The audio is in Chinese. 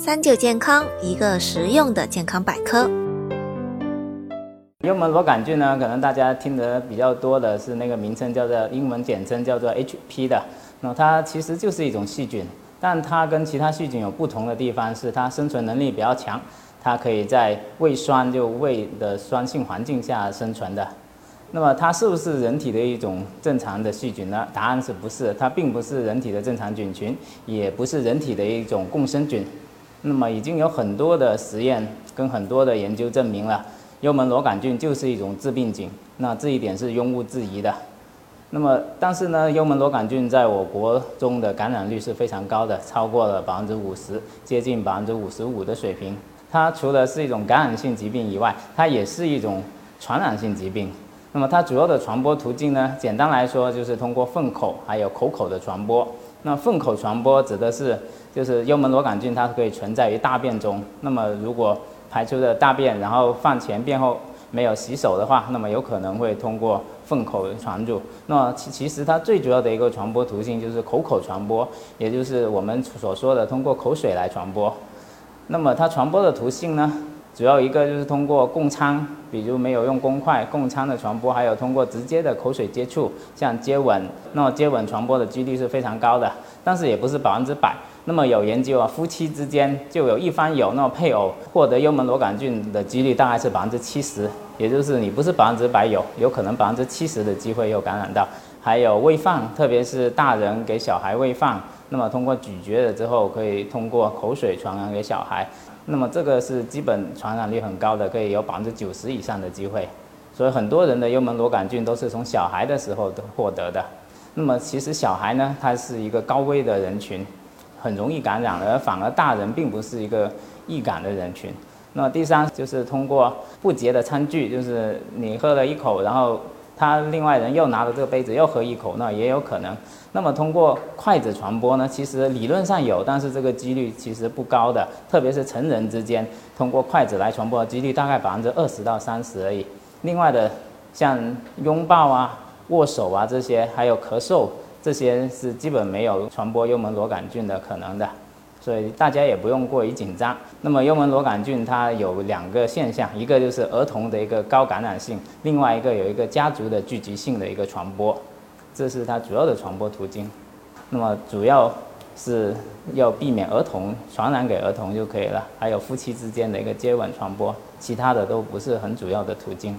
三九健康，一个实用的健康百科。幽门螺杆菌呢，可能大家听得比较多的是那个名称，叫做英文简称叫做 HP 的。那它其实就是一种细菌，但它跟其他细菌有不同的地方是它生存能力比较强，它可以在胃酸就胃的酸性环境下生存的。那么它是不是人体的一种正常的细菌呢？答案是不是，它并不是人体的正常菌群，也不是人体的一种共生菌。那么已经有很多的实验跟很多的研究证明了，幽门螺杆菌就是一种致病菌。那这一点是庸勿置疑的。那么但是呢，幽门螺杆菌在我国中的感染率是非常高的，超过了百分之五十，接近百分之五十五的水平。它除了是一种感染性疾病以外，它也是一种传染性疾病。那么它主要的传播途径呢？简单来说就是通过粪口还有口口的传播。那粪口传播指的是，就是幽门螺杆菌它可以存在于大便中。那么如果排出的大便，然后饭前便后没有洗手的话，那么有可能会通过粪口传入。那其其实它最主要的一个传播途径就是口口传播，也就是我们所说的通过口水来传播。那么它传播的途径呢？主要一个就是通过共餐，比如没有用公筷共餐的传播，还有通过直接的口水接触，像接吻，那么接吻传播的几率是非常高的，但是也不是百分之百。那么有研究啊，夫妻之间就有一方有，那么配偶获得幽门螺杆菌的几率大概是百分之七十，也就是你不是百分之百有，有可能百分之七十的机会有感染到。还有喂饭，特别是大人给小孩喂饭，那么通过咀嚼了之后，可以通过口水传染给小孩。那么这个是基本传染率很高的，可以有百分之九十以上的机会，所以很多人的幽门螺杆菌都是从小孩的时候获得的。那么其实小孩呢，他是一个高危的人群，很容易感染，而反而大人并不是一个易感的人群。那么第三就是通过不洁的餐具，就是你喝了一口，然后。他另外人又拿着这个杯子又喝一口，那也有可能。那么通过筷子传播呢？其实理论上有，但是这个几率其实不高的。特别是成人之间通过筷子来传播的几率大概百分之二十到三十而已。另外的像拥抱啊、握手啊这些，还有咳嗽这些是基本没有传播幽门螺杆菌的可能的。所以大家也不用过于紧张。那么幽门螺杆菌它有两个现象，一个就是儿童的一个高感染性，另外一个有一个家族的聚集性的一个传播，这是它主要的传播途径。那么主要是要避免儿童传染给儿童就可以了，还有夫妻之间的一个接吻传播，其他的都不是很主要的途径。